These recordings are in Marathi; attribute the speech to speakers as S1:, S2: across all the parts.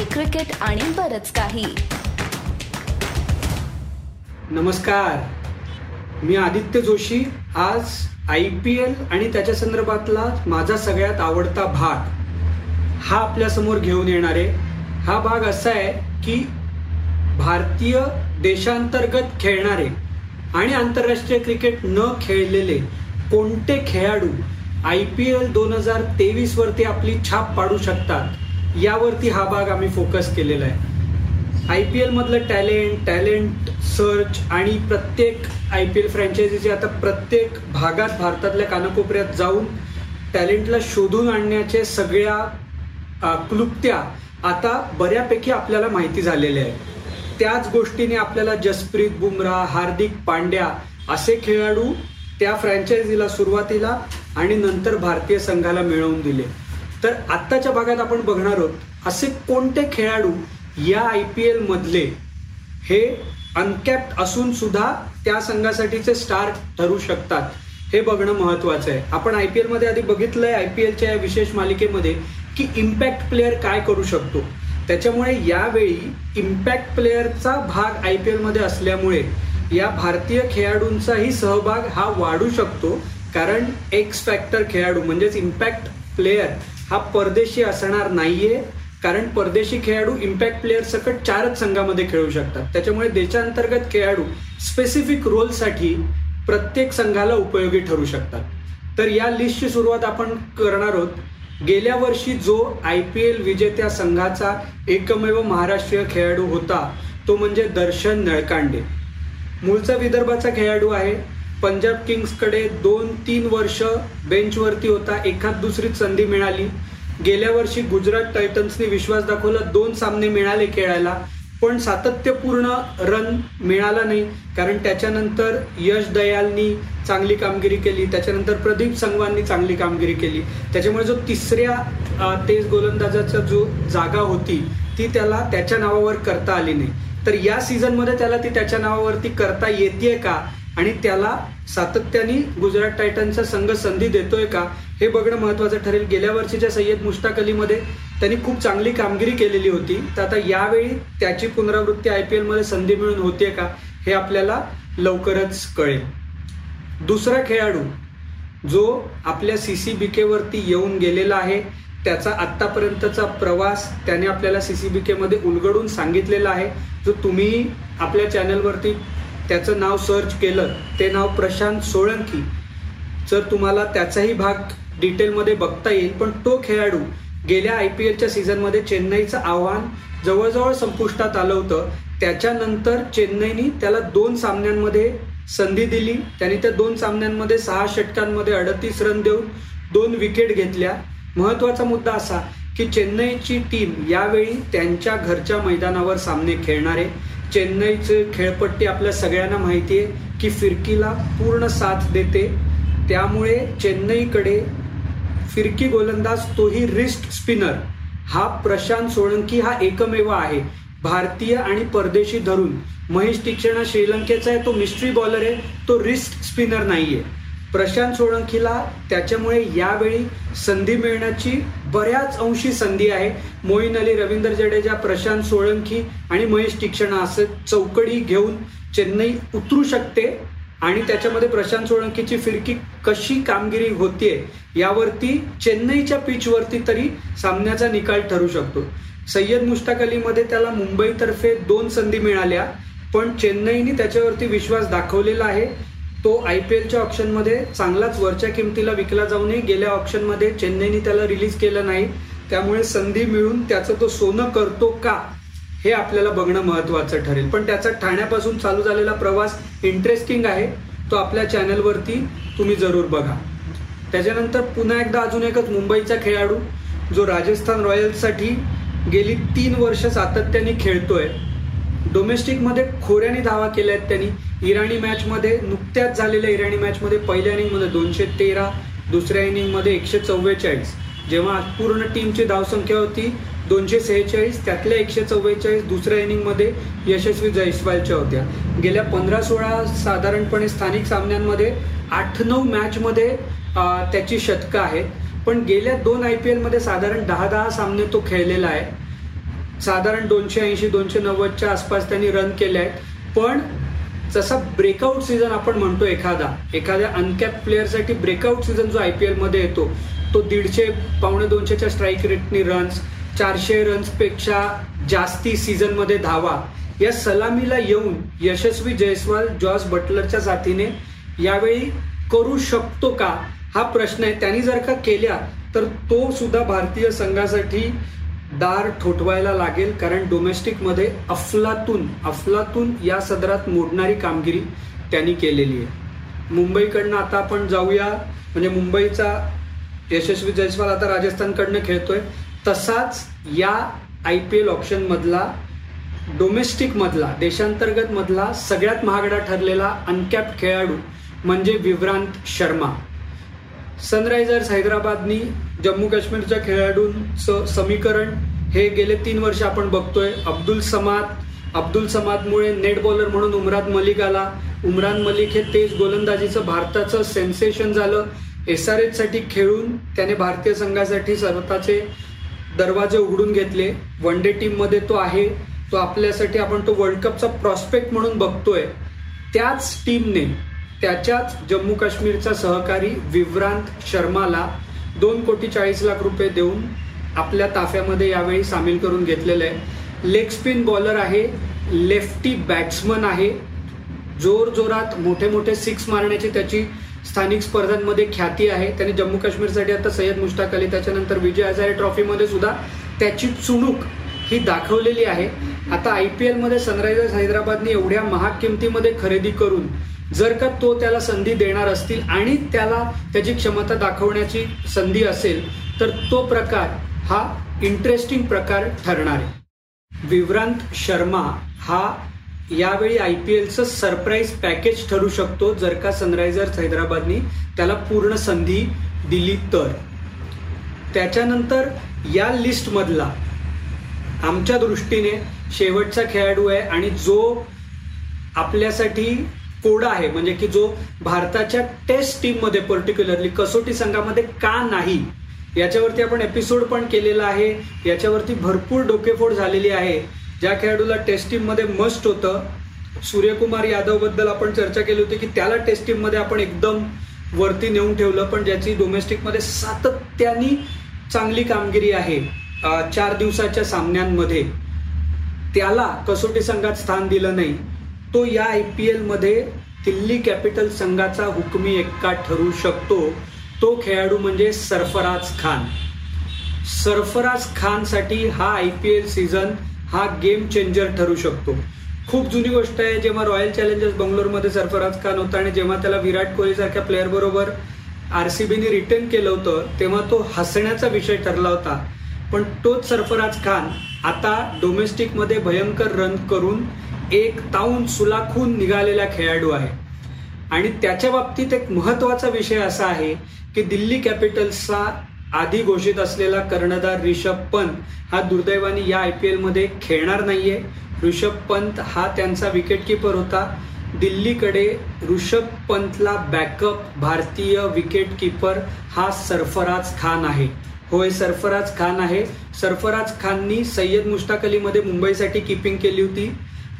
S1: हॉकी क्रिकेट आणि बरच काही.
S2: नमस्कार. मी आदित्य जोशी. आज आय पी एल आणि त्याच्या संदर्भातला माझा सगळ्यात आवडता भाग हा आपल्यासमोर घेऊन येणार आहे. हा भाग असा आहे की भारतीय देशांतर्गत खेळणारे आणि आंतरराष्ट्रीय क्रिकेट न खेळलेले कोणते खेळाडू आय पी एल दोन हजार तेवीस वरती आपली छाप पाडू शकतात? यावरती हा भाग आम्ही फोकस केलेला आहे. आय पी एलमधलं टॅलेंट टॅलेंट सर्च आणि प्रत्येक आय पी एल फ्रँचायझीचे आता प्रत्येक भागात भारतातल्या कानाकोपऱ्यात जाऊन टॅलेंटला शोधून आणण्याचे सगळ्या क्लुप्त्या आता बऱ्यापैकी आपल्याला माहिती झालेल्या आहेत. त्याच गोष्टीने आपल्याला जसप्रीत बुमराह हार्दिक पांड्या असे खेळाडू त्या फ्रँचायझीला सुरुवातीला आणि नंतर भारतीय संघाला मिळवून दिले. तर आत्ताच्या भागात आपण बघणार आहोत असे कोणते खेळाडू या आय पी एल मधले हे अनकॅप्ट असून सुद्धा त्या संघासाठीचे स्टार ठरू शकतात? हे बघणं महत्वाचं आहे. आपण आय पी मध्ये आधी बघितलंय आय पी एलच्या या विशेष मालिकेमध्ये की इम्पॅक्ट प्लेअर काय करू शकतो. त्याच्यामुळे यावेळी इम्पॅक्ट प्लेअरचा भाग आय पी मध्ये असल्यामुळे या भारतीय खेळाडूंचाही सहभाग हा वाढू शकतो कारण एक्स फॅक्टर खेळाडू म्हणजेच इम्पॅक्ट प्लेअर हा परदेशी असणार नाहीये. कारण परदेशी खेळाडू इम्पॅक्ट प्लेअर सकट चारच संघामध्ये खेळू शकतात. त्याच्यामुळे देशांतर्गत खेळाडू स्पेसिफिक रोलसाठी प्रत्येक संघाला उपयोगी ठरू शकतात. तर या लिस्टची सुरुवात आपण करणार आहोत. गेल्या वर्षी जो आय पी एल विजेत्या संघाचा एकमेव महाराष्ट्रीय खेळाडू होता तो म्हणजे दर्शन नळकांडे. मूळचा विदर्भाचा खेळाडू आहे. पंजाब किंग्सकडे दोन तीन वर्ष बेंचवरती होता. एखाद दुसरीच संधी मिळाली. गेल्या वर्षी गुजरात टायटन्सने विश्वास दाखवला दोन सामने मिळाले खेळायला. पण सातत्यपूर्ण रन मिळाला नाही. कारण त्याच्यानंतर यश दयालनी चांगली कामगिरी केली. त्याच्यानंतर प्रदीप संगवांनी चांगली कामगिरी केली. त्याच्यामुळे जो तिसऱ्या तेज गोलंदाजाचा जो जागा होती ती त्याला त्याच्या नावावर करता आली नाही. तर या सीझनमध्ये त्याला ती त्याच्या नावावरती करता येते का? आणि त्याला सातत्याने गुजरात टायटन्सचा संघ संधी देतोय का हे बघणं महत्वाचं ठरेल. गेल्या वर्षीच्या सय्यद मुश्ताक अलीमध्ये त्यांनी खूप चांगली कामगिरी केलेली होती. तर आता यावेळी त्याची पुनरावृत्ती आय पी एलमध्ये संधी मिळून होते का हे आपल्याला लवकरच कळेल. दुसरा खेळाडू जो आपल्या सीसीबीके वरती येऊन गेलेला आहे त्याचा आत्तापर्यंतचा प्रवास त्याने आपल्याला सीसीबीके मध्ये उलगडून सांगितलेला आहे. जो तुम्ही आपल्या चॅनलवरती त्याचं नाव सर्च केलं ते नाव प्रशांत सोळंकी. जर तुम्हाला त्याचाही भाग डिटेलमध्ये बघता येईल पण तो खेळाडू गेल्या आय पी एलच्या सीझनमध्ये चेन्नईचं आव्हान जवळजवळ संपुष्टात आलं होतं. त्याच्यानंतर चेन्नईनी त्याला दोन सामन्यांमध्ये संधी दिली. त्याने त्या दोन सामन्यांमध्ये सहा षटकांमध्ये अडतीस रन देऊन दोन विकेट घेतल्या. महत्त्वाचा मुद्दा असा की चेन्नईची टीम यावेळी त्यांच्या घरच्या मैदानावर सामने खेळणार. आहे चेन्नईचे खेळपट्टी आपल्या सगळ्यांना माहिती आहे की फिरकीला पूर्ण साथ देते. त्यामुळे चेन्नईकडे फिरकी गोलंदाज तोही रिस्ट स्पिनर. हा प्रशांत सोळंकी हा एकमेव आहे. भारतीय आणि परदेशी धरून. महेश तीक्षणा श्रीलंकेचा आहे तो मिस्ट्री बॉलर आहे तो रिस्ट स्पिनर नाहीये. प्रशांत सोळंकीला त्याच्यामुळे यावेळी संधी मिळण्याची बऱ्याच अंशी संधी आहे. मोईन अली रवींद्र जडेजा प्रशांत सोळंकी आणि महेश तीक्षणा असं चौकडी घेऊन चेन्नई उतरू शकते आणि त्याच्यामध्ये प्रशांत सोळंकीची फिरकी कशी कामगिरी होतीये यावरती चेन्नईच्या पिचवरती तरी सामन्याचा निकाल ठरू शकतो. सय्यद मुश्ताक अलीमध्ये त्याला मुंबईतर्फे दोन संधी मिळाल्या पण चेन्नईने त्याच्यावरती विश्वास दाखवलेला आहे. तो आय पी एलच्या ऑप्शनमध्ये चांगलाच वरच्या किमतीला विकला जाऊनही गेल्या ऑप्शनमध्ये चेन्नईने त्याला रिलीज केलं नाही. त्यामुळे संधी मिळून त्याचं तो सोनं करतो का हे आपल्याला बघणं महत्वाचं ठरेल. पण त्याचा ठाण्यापासून चालू झालेला प्रवास इंटरेस्टिंग आहे. तो आपल्या चॅनलवरती तुम्ही जरूर बघा. त्याच्यानंतर पुन्हा एकदा अजून एकच मुंबईचा खेळाडू जो राजस्थान रॉयल्ससाठी गेली तीन वर्ष सातत्याने खेळतोय. डोमेस्टिकमध्ये खोऱ्याने धावा केल्या आहेत त्यांनी. इराणी मॅचमध्ये नुकत्याच झालेल्या इराणी मॅचमध्ये पहिल्या इनिंगमध्ये दोनशे तेरा दुसऱ्या इनिंगमध्ये एकशे चव्वेचाळीस. जेव्हा पूर्ण टीमची धावसंख्या होती दोनशे सेहेचाळीस त्यातल्या एकशे चव्वेचाळीस दुसऱ्या इनिंगमध्ये यशस्वी जयस्वालच्या होत्या. गेल्या पंधरा सोळा साधारणपणे स्थानिक सामन्यांमध्ये आठ नऊ मॅचमध्ये त्याची शतकं आहेत. पण गेल्या दोन आय पी एलमध्ये साधारण दहा दहा सामने तो खेळलेला आहे. साधारण दोनशे ऐंशी दोनशे नव्वदच्या आसपास त्यांनी रन केले आहेत. पण जसा ब्रेकआउट सीझन आपण म्हणतो एखादा एखाद्या अनकॅप प्लेअरसाठी ब्रेकआउट सीझन जो आय पी एलमध्ये येतो तो दीडशे पावणे दोनशेच्या स्ट्राईक रेटनी रन्स चारशे रन्सपेक्षा जास्ती सीझनमध्ये धावा या सलामीला येऊन यशस्वी जयस्वाल जॉर्ज बटलरच्या साथीने यावेळी करू शकतो का? हा प्रश्न आहे. त्यांनी जर का केल्या तर तो सुद्धा भारतीय संघासाठी दार ठोठवायला लागेल कारण डोमेस्टिकमध्ये अफलातून अफलातून या सदरात मोडणारी कामगिरी त्यांनी केलेली आहे. मुंबईकडनं आता आपण जाऊया म्हणजे मुंबईचा यशस्वी जयस्वाल आता राजस्थानकडनं खेळतोय. तसाच या आय पी एल ऑप्शनमधला डोमेस्टिकमधला देशांतर्गतमधला देशांतर्गत मधला सगळ्यात महागडा ठरलेला अनकॅप्ट खेळाडू म्हणजे विव्रांत शर्मा. सनरायझर्स हैदराबादनी जम्मू काश्मीरच्या खेळाडूंचं समीकरण. हे गेले तीन वर्ष आपण बघतोय. अब्दुल समाद अब्दुल समादमुळे नेट बॉलर म्हणून उमरान मलिक आला. उमरान मलिक हे तेज गोलंदाजीचं भारताचं सेन्सेशन झालं. एस आर एचसाठी खेळून त्याने भारतीय संघासाठी स्वतःचे दरवाजे उघडून घेतले. वन डे टीममध्ये तो आहे. तो आपल्यासाठी आपण तो वर्ल्ड कपचा प्रॉस्पेक्ट म्हणून बघतोय. त्याच टीमने त्याच्याच जम्मू काश्मीरचा सहकारी विव्रांत शर्माला दोन कोटी चाळीस लाख रुपये देऊन आपल्या ताफ्यामध्ये यावेळी सामील करून घेतलेलं आहे. लेग स्पिन बॉलर आहे लेफ्टी बॅट्समन आहे. जोर जोरात मोठे मोठे सिक्स मारण्याची त्याची स्थानिक स्पर्धांमध्ये ख्याती आहे. त्याने जम्मू काश्मीरसाठी आता सय्यद मुश्ताक अली त्याच्यानंतर विजय हजारे ट्रॉफीमध्ये सुद्धा त्याची चुणूक ही दाखवलेली आहे. आता आय पी एलमध्ये सनरायझर्स हैदराबादने एवढ्या महाग किमतीमध्ये खरेदी करून जर का तो त्याला संधी देणार असतील आणि त्याला त्याची क्षमता दाखवण्याची संधी असेल तर तो प्रकार हा इंटरेस्टिंग प्रकार ठरणार आहे. विव्रांत शर्मा हा यावेळी आय पी एलचं सरप्राईज पॅकेज ठरू शकतो जर का सनरायझर्स हैदराबादनी त्याला पूर्ण संधी दिली तर. त्याच्यानंतर या लिस्टमधला आमच्या दृष्टीने शेवटचा खेळाडू आहे आणि जो आपल्यासाठी कोडा आहे. म्हणजे की जो भारताच्या टेस्ट टीममध्ये पर्टिक्युलरली कसोटी संघामध्ये का नाही याच्यावरती आपण एपिसोड पण केलेला आहे. याच्यावरती भरपूर डोकेफोड झालेली आहे. ज्या खेळाडूला टेस्ट टीममध्ये मस्ट होतं सूर्यकुमार यादवबद्दल आपण चर्चा केली होती की त्याला टेस्ट टीममध्ये आपण एकदम वरती नेऊन ठेवलं पण ज्याची डोमेस्टिकमध्ये सातत्याने चांगली कामगिरी आहे चार दिवसाच्या सामन्यांमध्ये. त्याला कसोटी संघात स्थान दिलं नाही. तो या आय पी एलमध्ये दिल्ली कॅपिटल संघाचा हुकमी एक्का ठरू शकतो. तो खेळाडू म्हणजे सरफराज खान. सरफराज खानसाठी हा आय पी एल सीझन हा गेम चेंजर ठरू शकतो. खूप जुनी गोष्ट आहे जेव्हा रॉयल चॅलेंजर्स बंगलोरमध्ये सरफराज खान होता आणि जेव्हा त्याला विराट कोहलीसारख्या प्लेअरबरोबर आर सी बीने रिटर्न केलं होतं तेव्हा तो हसण्याचा विषय ठरला होता. पण तोच सरफराज खान आता डोमेस्टिकमध्ये भयंकर रन करून एक ताऊन सुलाखून निघालेला खेळाडू आहे. आणि त्याच्या बाबतीत एक महत्त्वाचा विषय असा आहे की दिल्ली कॅपिटल्सचा आधी घोषित असलेला कर्णधार रिषभ पंत हा दुर्दैवाने या आय पी एलमध्ये खेळणार नाहीये. ऋषभ पंत हा त्यांचा विकेटकीपर होता. दिल्लीकडे ऋषभ पंतला बॅकअप भारतीय विकेटकीपर हा सरफराज खान आहे. होय सरफराज खान आहे. सरफराज खाननी सय्यद मुश्ताक अलीमध्ये मुंबईसाठी किपिंग केली होती.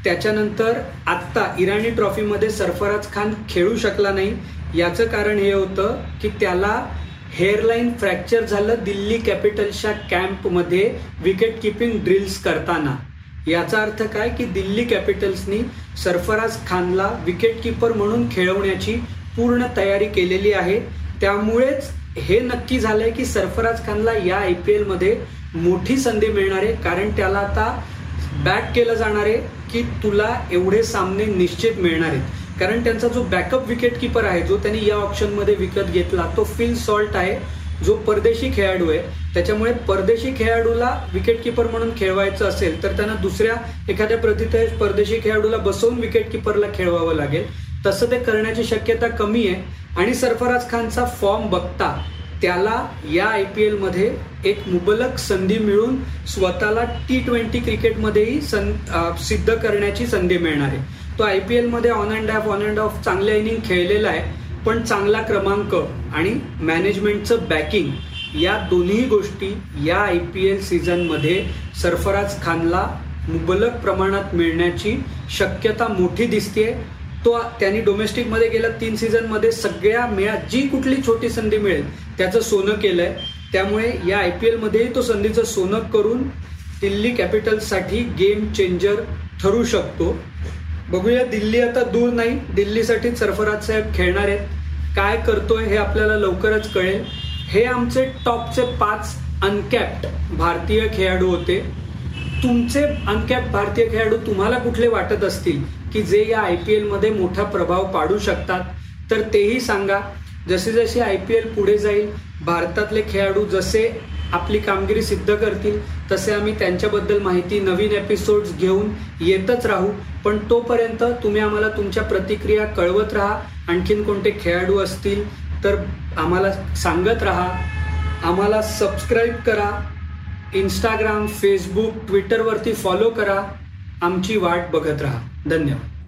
S2: त्याच्यानंतर आत्ता इराणी ट्रॉफीमध्ये सरफराज खान खेळू शकला नाही. याचं कारण हे होतं की त्याला हेअरलाईन फ्रॅक्चर झालं दिल्ली कॅपिटल्सच्या कॅम्पमध्ये विकेट किपिंग ड्रिल्स करताना. याचा अर्थ काय की दिल्ली कॅपिटल्सनी सरफराज खानला विकेट किपर म्हणून खेळवण्याची पूर्ण तयारी केलेली आहे. त्यामुळेच हे नक्की झालंय की सरफराज खानला या आय पी एलमध्ये मोठी संधी मिळणार आहे. कारण त्याला आता बॅट केलं जाणार आहे. की तुला एवढे सामने निश्चित मिळणार आहेत. कारण त्यांचा जो बॅकअप विकेट किपर आहे जो त्यांनी या ऑप्शनमध्ये विकत घेतला तो फिल सॉल्ट आहे जो परदेशी खेळाडू आहे. त्याच्यामुळे परदेशी खेळाडूला विकेट किपर म्हणून खेळवायचं असेल तर त्यांना दुसऱ्या एखाद्या प्रतिथे परदेशी खेळाडूला बसवून विकेट किपरला खेळवावं लागेल. तसं ते करण्याची शक्यता कमी आहे. आणि सरफराज खानचा फॉर्म बघता त्याला या आय पी एलमध्ये एक मुबलक संधी मिळून स्वतःला टी ट्वेंटी क्रिकेटमध्येही सं सिद्ध करण्याची संधी मिळणार आहे. तो आय पी एलमध्ये on and off on and off चांगल्या इनिंग खेळलेला आहे पण चांगला क्रमांक आणि मॅनेजमेंटचं बॅकिंग या दोन्ही गोष्टी या आय पी एल सीझनमध्ये सरफराज खानला मुबलक प्रमाणात मिळण्याची शक्यता मोठी दिसते तो त्यांनी डोमेस्टिकमध्ये गेल्या तीन सीझनमध्ये सगळ्या मिळा जी कुठली छोटी संधी मिळेल त्याचं सोनं केलंय. त्यामुळे या आय पी एलमध्येही तो संधीचं सोनं करून दिल्ली कॅपिटल्ससाठी गेम चेंजर ठरू शकतो. बघूया दिल्ली आता दूर नाही. दिल्लीसाठी सरफराज साहेब खेळणार आहेत. काय करतोय हे आपल्याला लवकरच कळेल. हे आमचे टॉपचे पाच अनकॅप्ड भारतीय खेळाडू होते. तुमचे अनकॅप भारतीय खेळाडू तुम्हाला कुठले वाटत असतील? की जे या आय पी एलमध्ये मोठा प्रभाव पाडू शकतात तर तेही सांगा. जसे जसे आय पी एल पुढे जाईल भारतातले खेळाडू जसे आपली कामगिरी सिद्ध करतील तसे आम्ही त्यांच्याबद्दल माहिती नवीन एपिसोड्स घेऊन येतच राहू. पण तोपर्यंत तुम्ही आम्हाला तुमच्या प्रतिक्रिया कळवत राहा. आणखीन कोणते खेळाडू असतील तर आम्हाला सांगत राहा. आम्हाला सबस्क्राईब करा. इंस्टाग्राम फेसबुक ट्विटरवरती फॉलो करा. आमची वाट बघत राहा. धन्यवाद.